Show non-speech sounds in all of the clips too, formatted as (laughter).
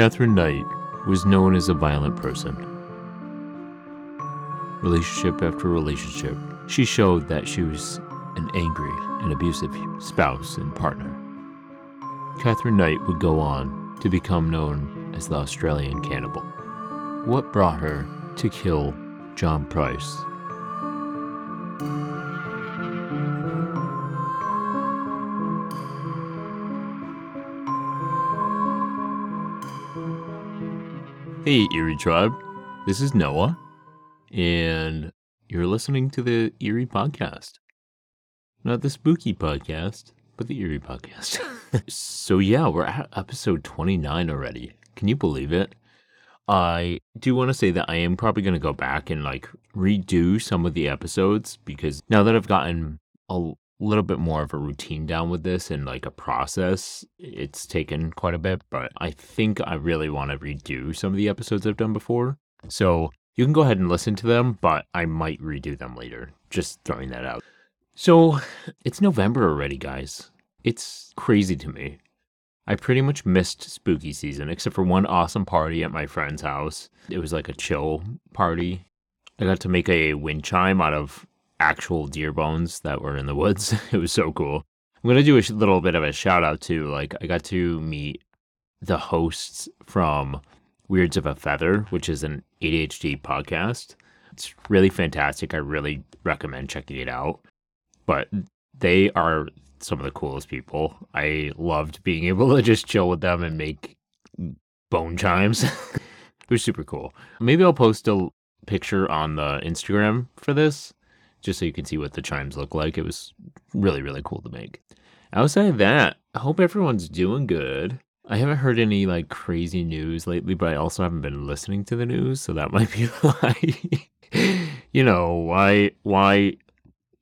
Katherine Knight was known as a violent person. Relationship after relationship, she showed that she was an angry and abusive spouse and partner. Katherine Knight would go on to become known as the Australian cannibal. What brought her to kill John Price? Hey, Eerie Tribe. This is Noah, and you're listening to the Eerie Podcast. Not the spooky podcast, but the Eerie Podcast. (laughs) so, yeah, we're at episode 29 already. Can you believe it? I do want to say that I am probably going to go back and like redo some of the episodes because now that I've gotten a little bit more of a routine down with this and like a process, it's taken quite a bit, but I think I really want to redo some of the episodes I've done before. So you can go ahead and listen to them, but I might redo them later. Just throwing that out. So it's November already, guys. It's crazy to me. I pretty much missed spooky season except for one awesome party at my friend's house. It was like a chill party. I got to make a wind chime out of actual deer bones that were in the woods. (laughs) it was so cool. I'm to do a little bit of a shout out too. Like, I got to meet the hosts from Weirds of a Feather, which is an ADHD podcast. It's really fantastic. I really recommend checking it out. But they are some of the coolest people. I loved being (laughs) able to just chill with them and make bone chimes. (laughs) it was super cool. Maybe I'll post a picture on the Instagram for this just so you can see what the chimes look like. It was really, really cool to make. Outside of that, I hope everyone's doing good. I haven't heard any like crazy news lately, but I also haven't been listening to the news, so that (laughs) might be why. you know, why why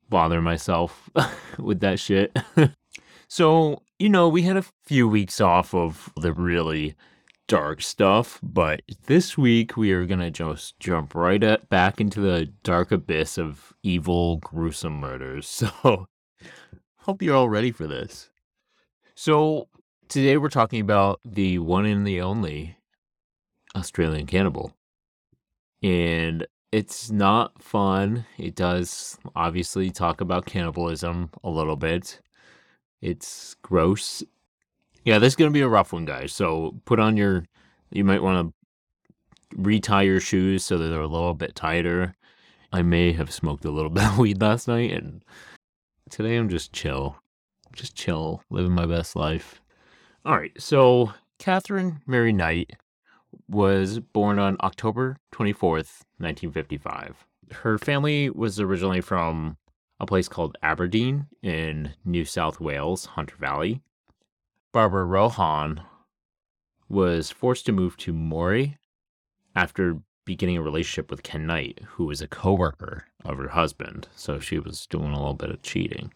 bother myself (laughs) with that shit. (laughs) so, you know, we had a few weeks off of the really dark stuff, but this week we are going to just jump right at, back into the dark abyss of evil, gruesome murders. (laughs) So, hope you're all ready for this. So, today we're talking about the one and the only Australian cannibal. And it's not fun. It does obviously talk about cannibalism a little bit. It's gross. Yeah, this is going to be a rough one, guys. So put on your, you might want to retie your shoes so that they're a little bit tighter. I may have smoked a little (laughs) bit of weed last night, and today I'm just chill. Just chill, living my best life. All right, so Katherine Mary Knight was born on October 24th, 1955. Her family was originally from a place called Aberdeen in New South Wales, Hunter Valley. Barbara Rohan was forced to move to Moree after beginning a relationship with Ken Knight, who was a coworker of her husband. So she was doing a little bit of cheating.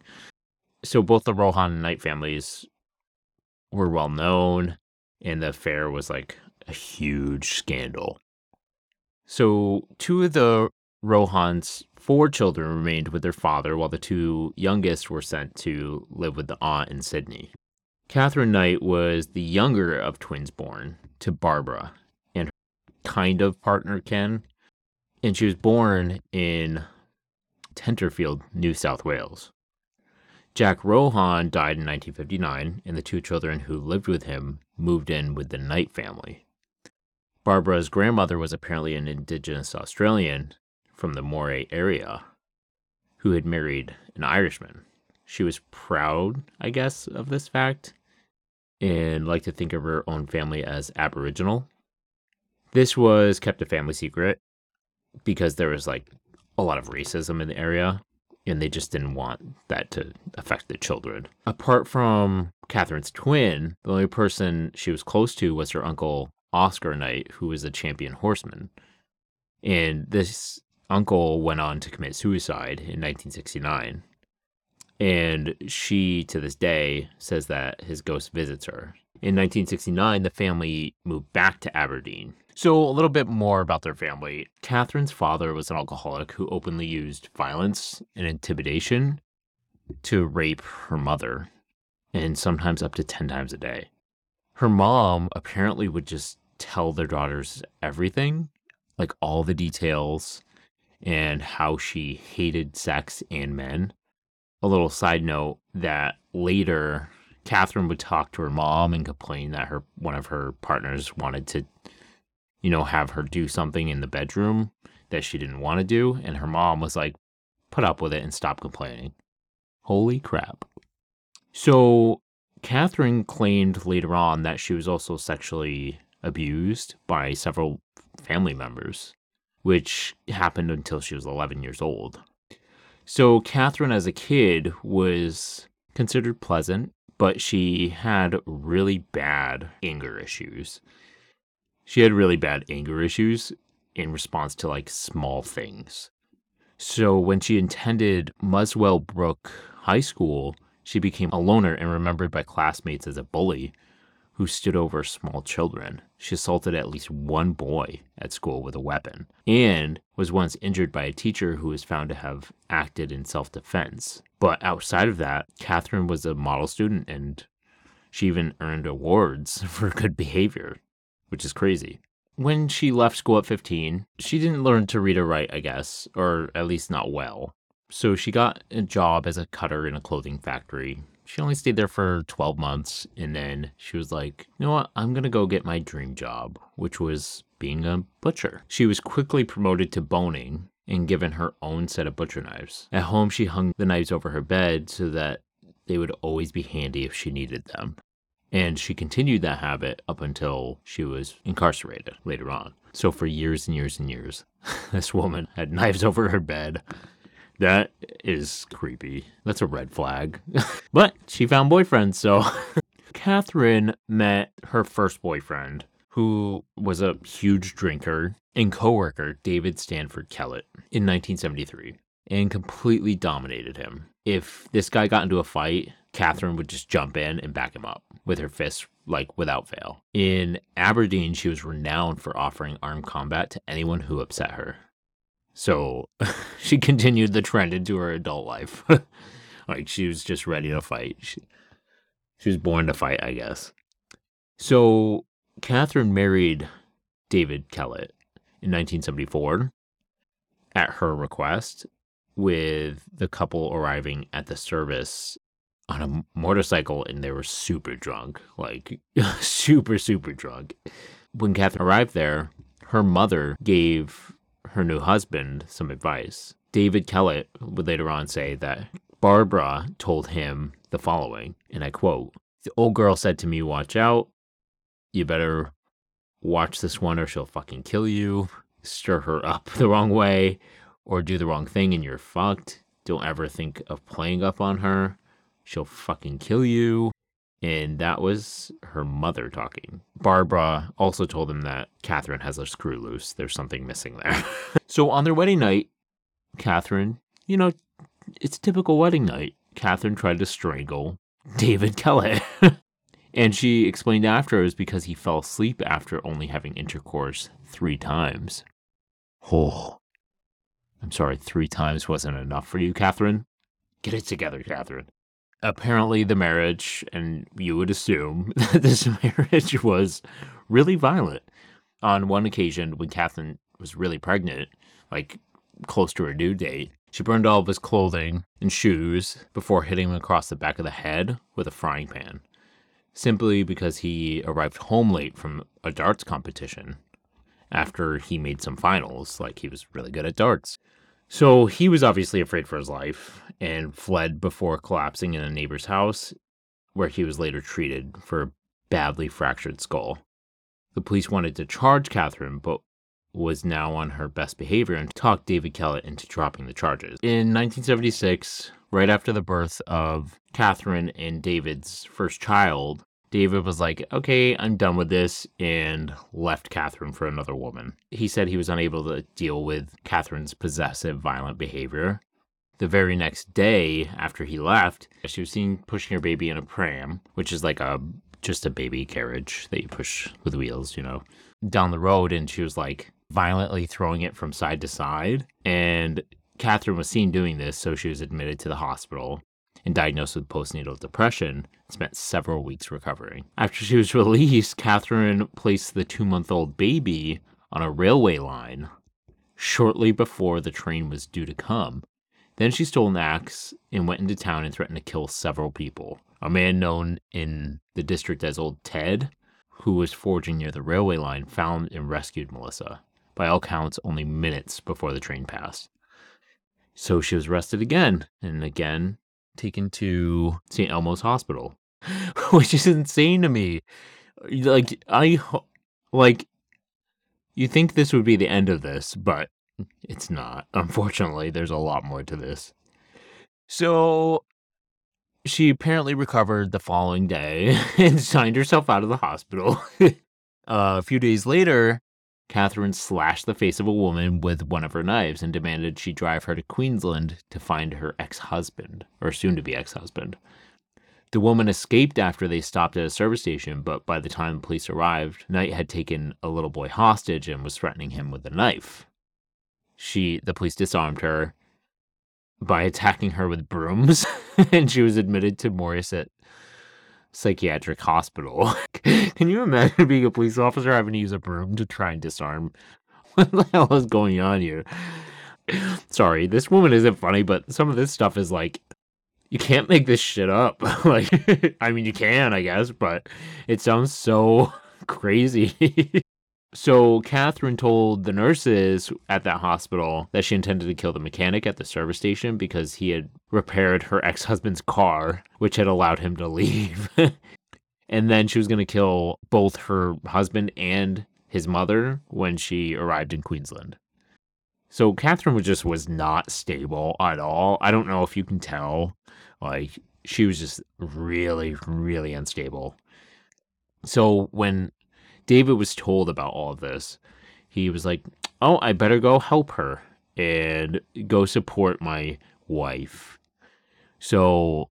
So both the Rohan and Knight families were well known, and the affair was like a huge scandal. So, two of the Rohan's four children remained with their father, while the two youngest were sent to live with the aunt in Sydney. Katherine Knight was the younger of twins born to Barbara and her kind of partner Ken, and she was born in Tenterfield, New South Wales. Jack Rohan died in 1959, and the two children who lived with him moved in with the Knight family. Barbara's grandmother was apparently an Indigenous Australian from the Moree area who had married an Irishman. She was proud, I guess, of this fact and liked to think of her own family as Aboriginal. This was kept a family secret because there was like a lot of racism in the area and they just didn't want that to affect the children. Apart from Katherine's twin, the only person she was close to was her uncle Oscar Knight, who was a champion horseman. And this uncle went on to commit suicide in 1969. And she, to this day, says that his ghost visits her. In 1969, the family moved back to Aberdeen. So, a little bit more about their family. Katherine's father was an alcoholic who openly used violence and intimidation to rape her mother, and sometimes up to 10 times a day. Her mom apparently would just tell their daughters everything, like all the details and how she hated sex and men. A little side note that later Katherine would talk to her mom and complain that her one of her partners wanted to, you know, have her do something in the bedroom that she didn't want to do, and her mom was like, "Put up with it and stop complaining." Holy crap! So Katherine claimed later on that she was also sexually abused by several family members, which happened until she was 11 years old. So Katherine, as a kid, was considered pleasant but she had really bad anger issues. She had really bad anger issues in response to like small things. So when she attended Muswellbrook High School, she became a loner and remembered by classmates as a bully who stood over small children. She assaulted at least one boy at school with a weapon and was once injured by a teacher who was found to have acted in self defense. But outside of that, Katherine was a model student and she even earned awards (laughs) for good behavior, which is crazy. When she left school at 15, she didn't learn to read or write, I guess, or at least not well. So she got a job as a cutter in a clothing factory she only stayed there for 12 months and then she was like, you know what? I'm going to go get my dream job, which was being a butcher. She was quickly promoted to boning and given her own set of butcher knives. At home, she hung the knives over her bed so that they would always be handy if she needed them. And she continued that habit up until she was incarcerated later on. So, for years and years and years, (laughs) this woman had knives over her bed that is creepy. That's a red flag. (laughs) but she found boyfriends, so. (laughs) Katherine met her first boyfriend, who was a huge drinker and coworker, David Stanford Kellett, in 1973, and completely dominated him. If this guy got into a fight, Katherine would just jump in and back him up with her fists, like without fail. In Aberdeen, she was renowned for offering armed combat to anyone who upset her. So (laughs) she continued the trend into her adult life. (laughs) like she was just ready to fight. She, she was born to fight, I guess. So Katherine married David Kellett in 1974 at her request, with the couple arriving at the service on a motorcycle and they were super drunk, like (laughs) super, super drunk. When Katherine arrived there, her mother gave her new husband some advice. David Kellett would later on say that Barbara told him the following, and I quote The old girl said to me, Watch out. You better watch this one or she'll fucking kill you. Stir her up the wrong way or do the wrong thing and you're fucked. Don't ever think of playing up on her. She'll fucking kill you and that was her mother talking. Barbara also told them that Katherine has a screw loose. There's something missing there. (laughs) so on their wedding night, Katherine, you know, it's typical wedding night. Katherine tried to strangle David Kellett. (laughs) and she explained after it was because he fell asleep after only having intercourse three times. Oh, I'm sorry, three times wasn't enough for you, Katherine? Get it together, Katherine apparently the marriage, and you would assume (laughs) that this (laughs) marriage was really violent. On one occasion, when Katherine was really pregnant, like close to her due date, she burned all of his clothing and shoes before hitting him across the back of the head with a frying pan, simply because he arrived home late from a darts competition after he made some finals, like he was really good at darts. So he was obviously afraid for his life and fled before collapsing in a neighbor's house, where he was later treated for a badly fractured skull. The police wanted to charge Katherine, but was now on her best behavior and talked David Kellett into dropping the charges. In 1976, right after the birth of Katherine and David's first child, David was like, okay, I'm done with this, and left Katherine for another woman. He said he was unable to deal with Katherine's possessive, violent behavior. The very next day after he left, she was seen pushing her baby in a pram, which is like a just a baby carriage that you push with wheels, you know, down the road, and she was like violently throwing it from side to side. And Katherine was seen doing this, so she was admitted to the hospital and diagnosed with postnatal depression, spent several weeks recovering. After she was (laughs) released, Katherine placed the two month old baby on a railway line shortly before the train was due to come. Then she stole an axe and went into town and threatened to kill several people. A man known in the district as Old Ted, who was foraging near the railway line, found and rescued Melissa, by all counts, only minutes before the train passed. So she was arrested again and again taken to St. Elmo's Hospital, (laughs) which is insane to me. Like, I, like, you think this would be the end of this, but it's not. Unfortunately, there's a lot more to this. So she apparently recovered the following day (laughs) and signed herself out of the hospital. uh, (laughs) a few days later, Katherine slashed the face of a woman with one of her knives and demanded she drive her to Queensland to find her ex husband, or soon to be ex husband. The woman escaped after they stopped at a service station, but by the time the police arrived, Knight had taken a little boy hostage and was threatening him with a knife. She, the police disarmed her by attacking her with brooms, (laughs) and she was admitted to Morisset Psychiatric Hospital. (laughs) Can you imagine being a police officer having to use a broom to try and disarm? (laughs) What the hell is going on here? Sorry, this woman isn't funny, but some of this stuff is like you can't make this shit up. like, I mean, you can, I guess, but it sounds so crazy. So, Katherine told the nurses at that hospital that she intended to kill the mechanic at the service station because he had repaired her ex husband's car, which had allowed him to leave. (laughs) and then she was going to kill both her husband and his mother when she arrived in Queensland. So Katherine was just was not stable at all. I don't know if you can tell. Like she was just really, really unstable. So when David was told about all of this, he was like, "Oh, I better go help her and go support my wife." So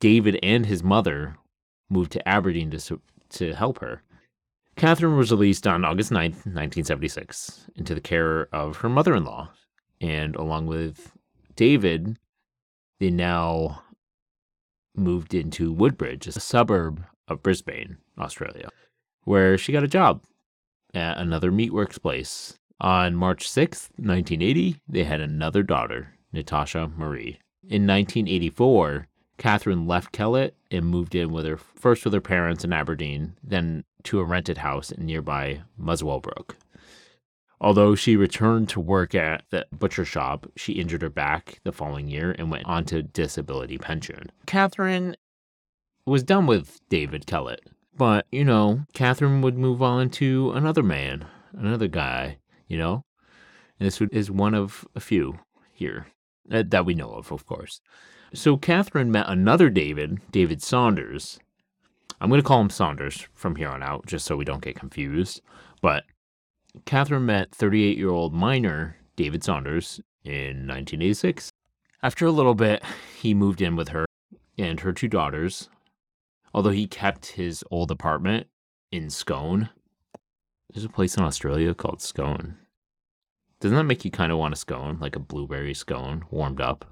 David and his mother moved to Aberdeen to to help her. Katherine was released on August 9th, 1976, into the care of her mother in law. And along with David, they now moved into Woodridge, a suburb of Brisbane, Australia, where she got a job at another meatworks place. On March 6th, 1980, they had another daughter, Natasha Marie. In 1984, Katherine left Kellett and moved in with her first with her parents in Aberdeen, then to a rented house in nearby Muswellbrook. Although she returned to work at the butcher shop, she injured her back the following year and went on to disability pension. Katherine was done with David Kellett, but you know, Katherine would move on to another man, another guy, you know? And this is one of a few here uh, that we know of, of course. So Katherine met another David, David Saunders. I'm going to call him Saunders from here on out, just so we don't get confused. But Katherine met 38 year old miner David Saunders in 1986. After a little bit, he moved in with her and her two daughters, although he kept his old apartment in Scone. There's a place in Australia called Scone. Doesn't that make you kind of want a scone, like a blueberry scone, warmed up?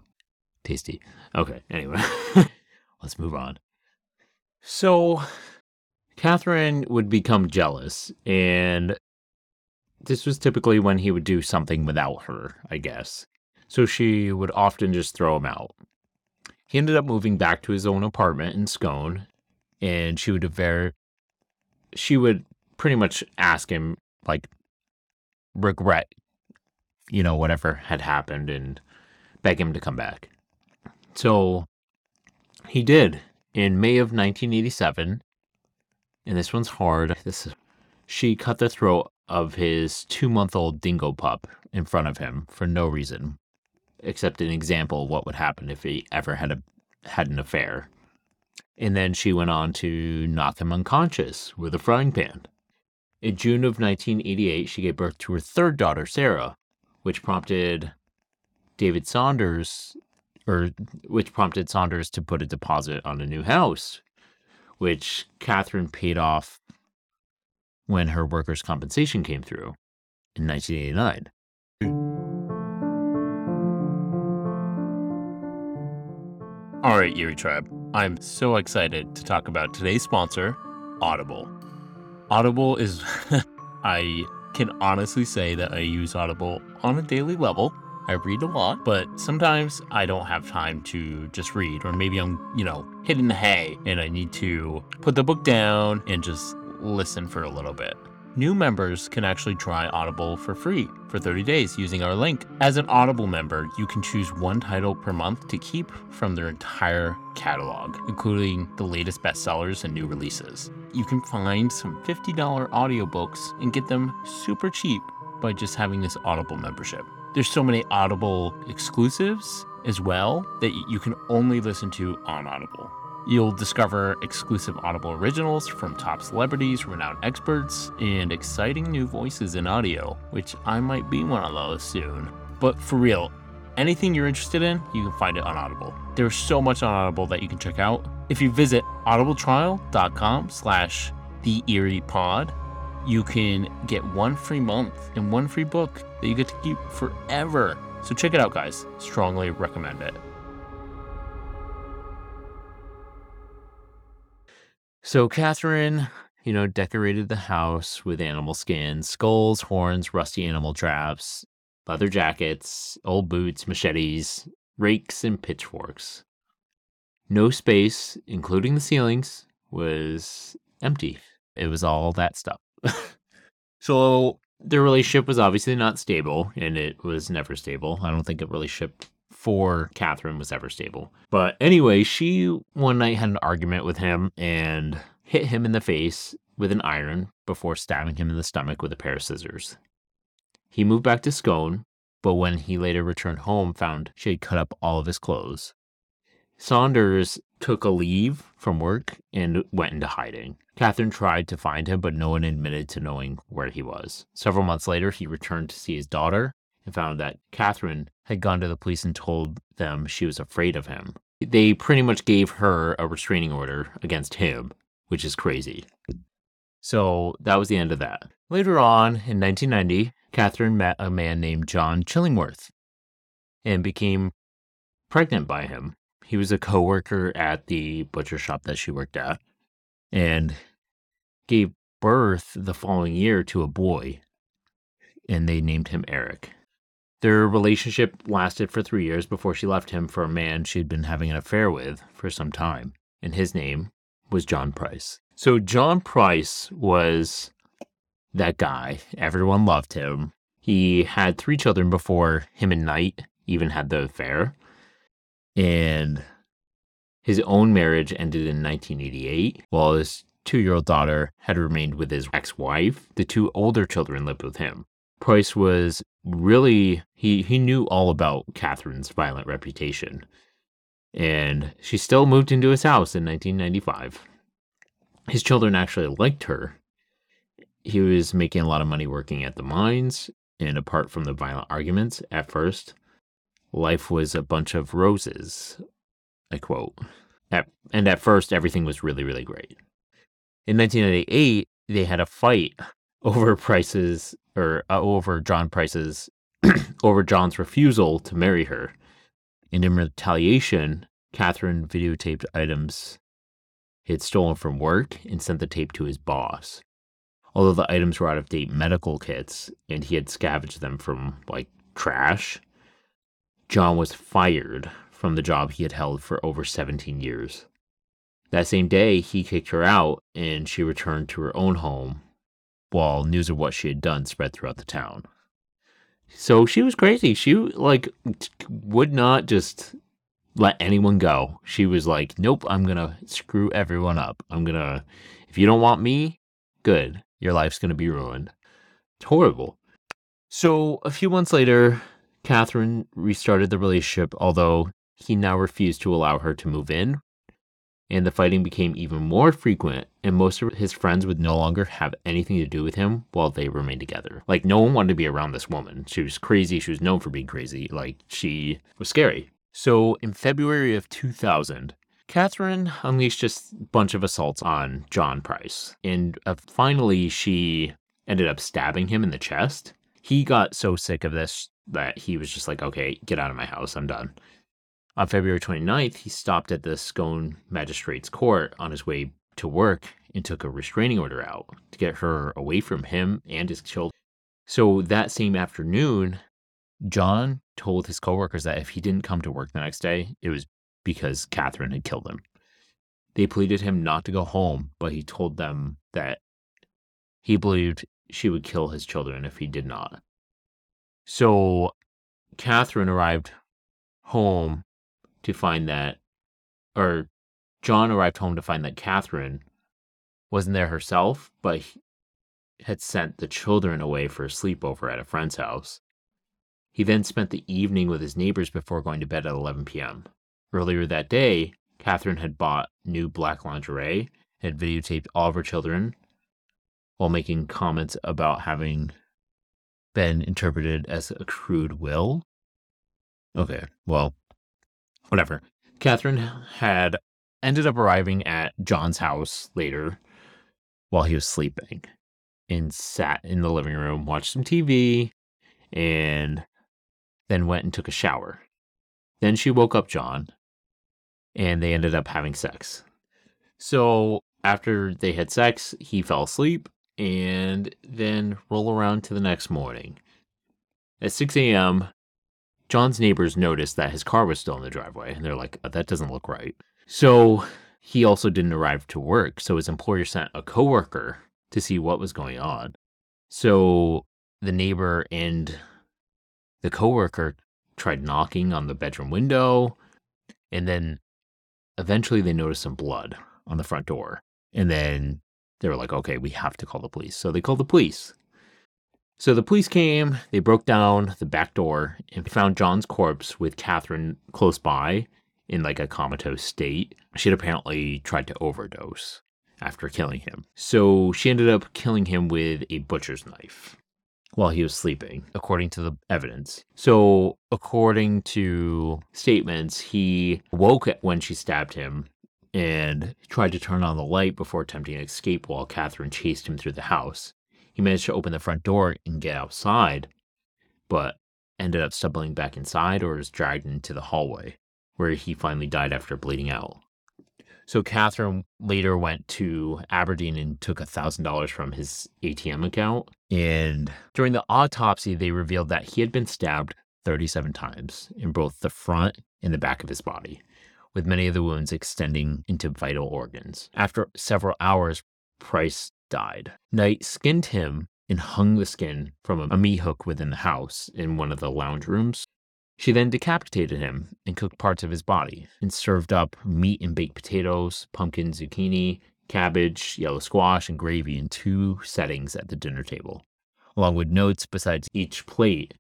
Tasty. Okay, anyway, (laughs) let's move on. So, Katherine would become jealous, and this was typically when he would do something without her, I guess. So she would often just throw him out. He ended up moving back to his own apartment in Scone, and she would very, she would pretty much ask him like regret, you know, whatever had happened, and beg him to come back. So he did in May of 1987. And this one's hard. This she cut the throat of his two month old dingo pup in front of him for no reason, except an example of what would happen if he ever had a had an affair. And then she went on to knock him unconscious with a frying pan. In June of 1988, she gave birth to her third daughter, Sarah, which prompted David Saunders or which prompted Saunders to put a deposit on a new house, which Katherine paid off when her workers' compensation came through in 1989. All right, Eerie Tribe. I'm so excited to talk about today's sponsor, Audible. Audible is, (laughs) I can honestly say that I use Audible on a daily level. I read a lot, but sometimes I don't have time to just read, or maybe I'm, you know, the hay and I need to put the book down and just listen for a little bit. New members can actually try Audible for free for 30 days using our link. As an Audible member, you can choose one title per month to keep from their entire catalog, including the latest bestsellers and new releases. You can find some $50 audiobooks and get them super cheap by just having this Audible membership. There's so many Audible exclusives as well that you can only listen to on Audible. You'll discover exclusive Audible originals from top celebrities, renowned experts, and exciting new voices in audio, which I might be one of those soon. But for real, anything you're interested in, you can find it on Audible. There's so much on Audible that you can check out. If you visit audibletrial.com slash the Eerie Pod, you can get one free month and one free book that you get to keep forever. So check it out, guys. Strongly recommend it. So Katherine, you know, decorated the house with animal skins, skulls, horns, rusty animal traps, leather jackets, old boots, machetes, rakes, and pitchforks. No space, including the ceilings, was empty. It was all that stuff. (laughs) so their relationship was obviously not stable, and it was never stable. I don't think a relationship for Katherine was ever stable. But anyway, she one night had an argument with him and hit him in the face with an iron before stabbing him in the stomach with a pair of scissors. He moved back to Scone, but when he later returned home, found she had cut up all of his clothes. Saunders took a leave from work and went into hiding. Katherine tried to find him, but no one admitted to knowing where he was. Several months later, he returned to see his daughter and found that Katherine had gone to the police and told them she was afraid of him. They pretty much gave her a restraining order against him, which is crazy. So that was the end of that. Later on, in 1990, Katherine met a man named John Chillingworth and became pregnant by him. He was a coworker at the butcher shop that she worked at and gave birth the following year to a boy, and they named him Eric. Their relationship lasted for three years before she left him for a man she'd been having an affair with for some time, and his name was John Price. So, John Price was that guy. Everyone loved him. He had three children before him and Knight even had the affair. And his own marriage ended in 1988, while his two year old daughter had remained with his ex wife. The two older children lived with him. Price was really he he knew all about Katherine's violent reputation. And she still moved into his house in 1995. His children actually liked her. He was making a lot of money working at the mines, and apart from the violent arguments at first, life was a bunch of roses. I quote. At, and at first, everything was really, really great. In 1998, they had a fight over Price's or uh, over John Price's (clears throat) over John's refusal to marry her. And in retaliation, Katherine videotaped items he had stolen from work and sent the tape to his boss. Although the items were out of date medical kits and he had scavenged them from like trash, John was fired from the job he had held for over 17 years. That same day, he kicked her out and she returned to her own home while news of what she had done spread throughout the town. So she was crazy. She like would not just let anyone go. She was like, "Nope, I'm going to screw everyone up. I'm going to if you don't want me, good. Your life's going to be ruined." It's horrible. So, a few months later, Katherine restarted the relationship, although he now refused to allow her to move in and the fighting became even more frequent, and most of his friends would no longer have anything to do with him while they remained together. Like, no one wanted to be around this woman. She was crazy. She was known for being crazy. Like, she was scary. So, in February of 2000, Katherine unleashed just a bunch of assaults on John Price. And uh, finally, she ended up stabbing him in the chest. He got so sick of this that he was just like, okay, get out of my house. I'm done. On February 29th, he stopped at the Scone Magistrates Court on his way to work and took a restraining order out to get her away from him and his children. So that same afternoon, John told his coworkers that if he didn't come to work the next day, it was because Katherine had killed him. They pleaded him not to go home, but he told them that he believed she would kill his children if he did not. So Katherine arrived home to find that, or John arrived home to find that Katherine wasn't there herself, but had sent the children away for a sleepover at a friend's house. He then spent the evening with his neighbors before going to bed at 11 p.m. Earlier that day, Katherine had bought new black lingerie, had videotaped all of her children while making comments about having been interpreted as a crude will. Okay, well, whatever. Katherine had ended up arriving at John's house later while he was sleeping and sat in the living room, watched some TV, and then went and took a shower. Then she woke up John and they ended up having sex. So after they had sex, he fell asleep and then roll around to the next morning. At 6 a.m., John's neighbors noticed that his car was still in the driveway, and they're like, oh, that doesn't look right. So he also didn't arrive to work, so his employer sent a coworker to see what was going on. So the neighbor and the coworker tried knocking on the bedroom window, and then eventually they noticed some blood on the front door. And then they were like, okay, we have to call the police. So they called the police. So the police came, they broke down the back door and found John's corpse with Katherine close by in like a comatose state. She had apparently tried to overdose after killing him. So she ended up killing him with a butcher's knife while he was sleeping, according to the evidence. So, according to statements, he woke when she stabbed him and tried to turn on the light before attempting to escape while Katherine chased him through the house. He managed to open the front door and get outside, but ended up stumbling back inside or was dragged into the hallway, where he finally died after bleeding out. So Katherine later went to Aberdeen and took $1,000 from his ATM account. And during the autopsy, they revealed that he had been stabbed 37 times in both the front and the back of his body with many of the wounds extending into vital organs. After several hours, Price died. Knight skinned him and hung the skin from a meat hook within the house in one of the lounge rooms. She then decapitated him and cooked parts of his body and served up meat and baked potatoes, pumpkin, zucchini, cabbage, yellow squash, and gravy in two settings at the dinner table, along with notes besides each plate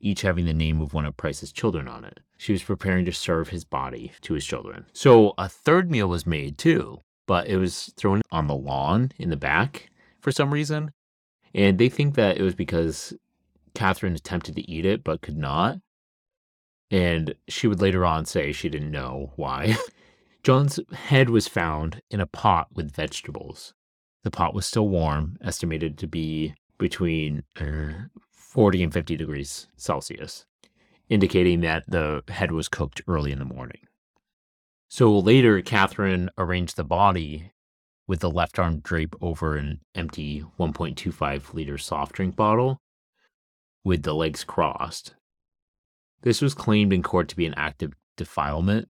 each having the name of one of Price's children on it. She was preparing to serve his body to his children. So a third meal was made too, but it was thrown on the lawn in the back for some reason. And they think that it was because Katherine attempted to eat it but could not. And she would later on say she didn't know why. (laughs) John's head was found in a pot with vegetables. The pot was still warm, estimated to be between uh, 40 and 50 degrees Celsius, indicating that the head was cooked early in the morning. So later, Katherine arranged the body with the left arm drape over an empty 1.25 liter soft drink bottle with the legs crossed. This was claimed in court to be an act of defilement,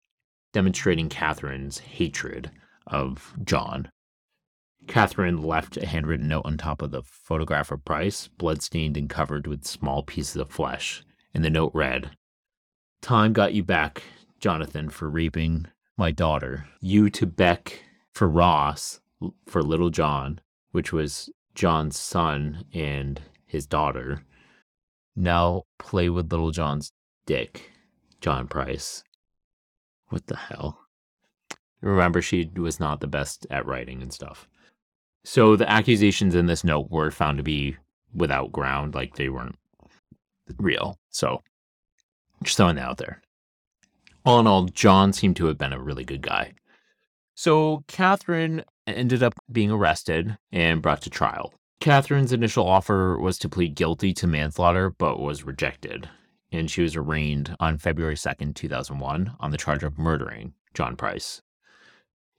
demonstrating Katherine's hatred of John. Katherine left a handwritten note on top of the photograph of Price, bloodstained and covered with small pieces of flesh, and the note read Time got you back, Jonathan, for raping my daughter. You to Beck for Ross, for little John, which was John's son and his daughter. Now play with little John's dick, John Price. What the hell? Remember, she was not the best at writing and stuff. So the accusations in this note were found to be without ground, like they weren't real. So just throwing that out there. All in all, John seemed to have been a really good guy. So Katherine ended up being arrested and brought to trial. Katherine's initial offer was to plead guilty to manslaughter, but was rejected. and she was arraigned on February 2nd, 2001, on the charge of murdering John Price,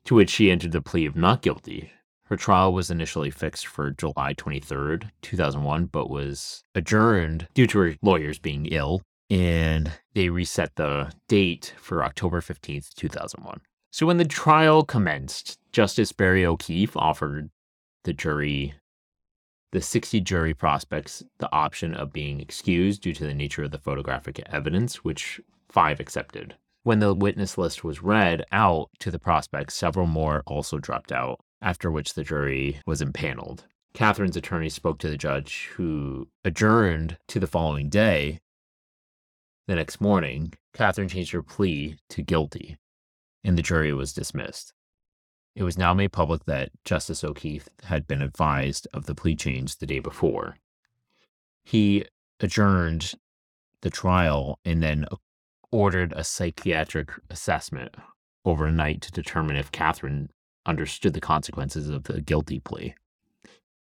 to which she entered the plea of not guilty. Her trial was initially fixed for July 23rd, 2001, but was adjourned due to her lawyers being ill, and they reset the date for October 15th, 2001. So when the trial commenced, Justice Barry O'Keefe offered the jury the 60 jury prospects the option of being excused due to the nature of the photographic evidence, which five accepted. When the witness list was read out to the prospects, several more also dropped out, after which the jury was impaneled. Katherine's attorney spoke to the judge, who adjourned to the following day. The next morning, Katherine changed her plea to guilty, and the jury was dismissed. It was now made public that Justice O'Keefe had been advised of the plea change the day before. He adjourned the trial and then ordered a psychiatric assessment overnight to determine if Katherine understood the consequences of the guilty plea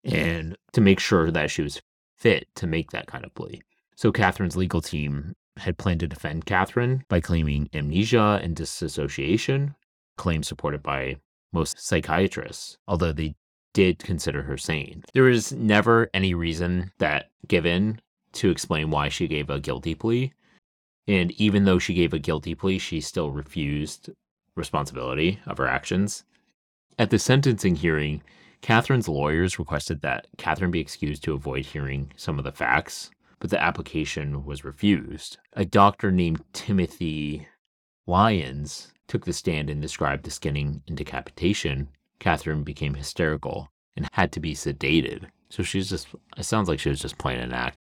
and to make sure that she was fit to make that kind of plea. So Katherine's legal team had planned to defend Katherine by claiming amnesia and disassociation, claims supported by most psychiatrists, although they did consider her sane. There was never any reason that given to explain why she gave a guilty plea. And even though she gave a guilty plea, she still refused responsibility of her actions. At the sentencing hearing, Katherine's lawyers requested that Katherine be excused to avoid hearing some of the facts, but the application was refused. A doctor named Timothy Lyons took the stand and described the skinning and decapitation, Katherine became hysterical and had to be sedated. So she's just, it sounds like she was just playing an act.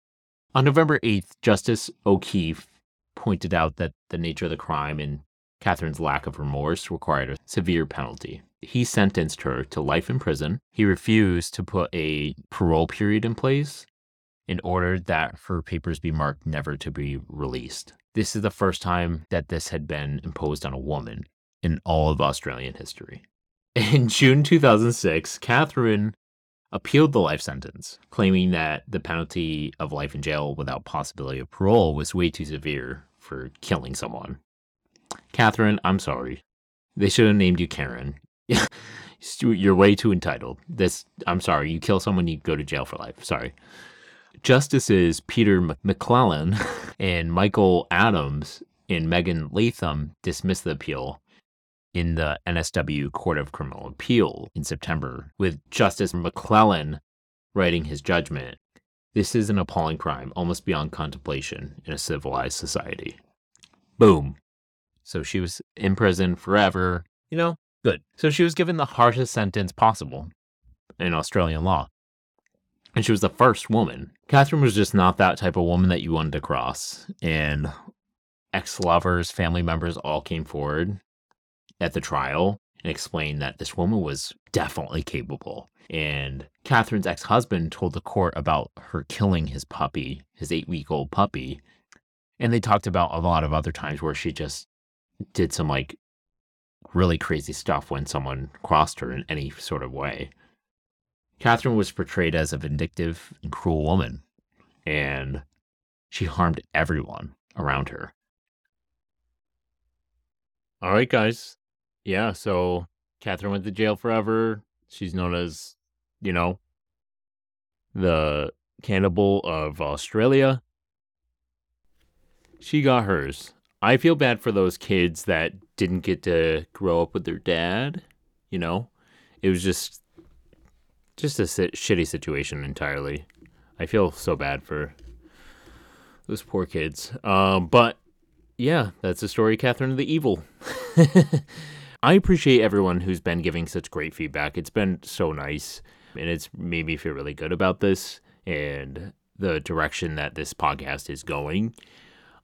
On November 8th, Justice O'Keefe pointed out that the nature of the crime and Katherine's lack of remorse required a severe penalty. He sentenced her to life in prison. He refused to put a parole period in place and ordered that her papers be marked never to be released. This is the first time that this had been imposed on a woman in all of Australian history. (laughs) In June 2006, Katherine appealed the life sentence, claiming that the penalty of life in jail without possibility of parole was way too severe for killing someone. Katherine, I'm sorry. They should have named you Karen. (laughs) You're way too entitled. This, I'm sorry. You kill someone, you go to jail for life. Sorry. Justices Peter McClellan (laughs) and Michael Adams and Megan Latham dismissed the appeal in the NSW Court of Criminal Appeal in September, with Justice McClellan writing his judgment. This is an appalling crime, almost beyond contemplation in a civilized society. Boom. So she was in prison forever. You know, good. So she was given the harshest sentence possible in Australian law and she was the first woman. Katherine was just not that type of woman that you wanted to cross. And ex lovers, family members all came forward at the trial and explained that this woman was definitely capable. And Katherine's ex husband told the court about her killing his puppy, his eight week old puppy. And they talked about a lot of other times where she just did some like really crazy stuff when someone crossed her in any sort of way. Katherine was portrayed as a vindictive and cruel woman, and she harmed everyone around her. All right, guys. Yeah, so Katherine went to jail forever. She's known as, you know, the cannibal of Australia. She got hers. I feel bad for those kids that didn't get to grow up with their dad. You know, it was just just a shitty situation entirely. I feel so bad for those poor kids. Um, but yeah, that's the story, Katherine of the Evil. (laughs) I appreciate everyone who's been giving such great feedback. It's been so nice, and it's made me feel really good about this and the direction that this podcast is going.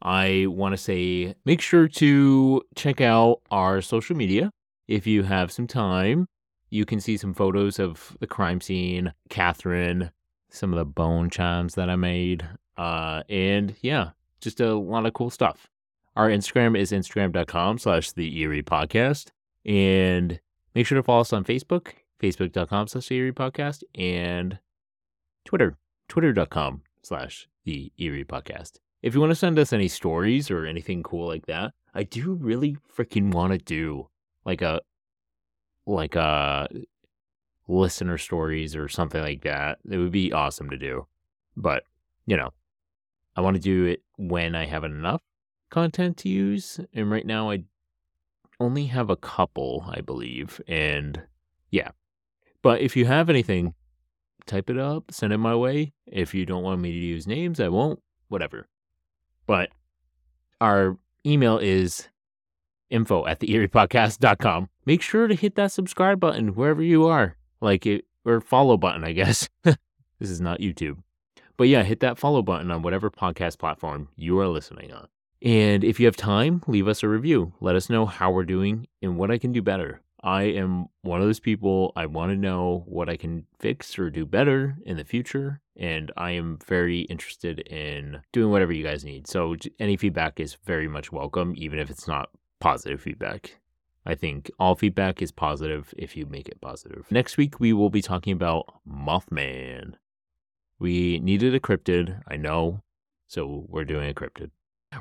I want to say make sure to check out our social media if you have some time. You can see some photos of the crime scene, Katherine, some of the bone chimes that I made. Uh, and yeah, just a lot of cool stuff. Our Instagram is instagram.com slash the Eerie Podcast. And make sure to follow us on Facebook, facebook.com slash the Eerie Podcast, and Twitter, twitter.com slash the Eerie Podcast. if you want to send us any stories or anything cool like that, I do really freaking want to do like a like a listener stories or something like that. It would be awesome to do. But, you know, I want to do it when I have enough content to use. And right now I only have a couple, I believe. And yeah. But if you have anything, type it up, send it my way. If you don't want me to use names, I won't. Whatever. But our email is info at the eeriepodcast.com. Make sure to hit that subscribe button wherever you are. Like it or follow button, I guess. (laughs) this is not YouTube. But yeah, hit that follow button on whatever podcast platform you are listening on. And if you have time, leave us a review. Let us know how we're doing and what I can do better. I am one of those people, I want to know what I can fix or do better in the future. And I am very interested in doing whatever you guys need. So any feedback is very much welcome, even if it's not positive feedback. I think all feedback is positive if you make it positive. Next week, we will be talking about Mothman. We needed a cryptid, I know, so we're doing a cryptid.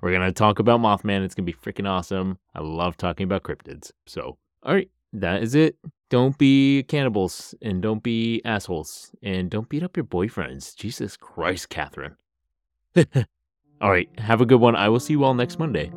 We're going to talk about Mothman. It's going to be freaking awesome. I love talking about cryptids. So, all right, that is it. Don't be cannibals and don't be assholes and don't beat up your boyfriends. Jesus Christ, Katherine. (laughs) all right, have a good one. I will see you all next Monday.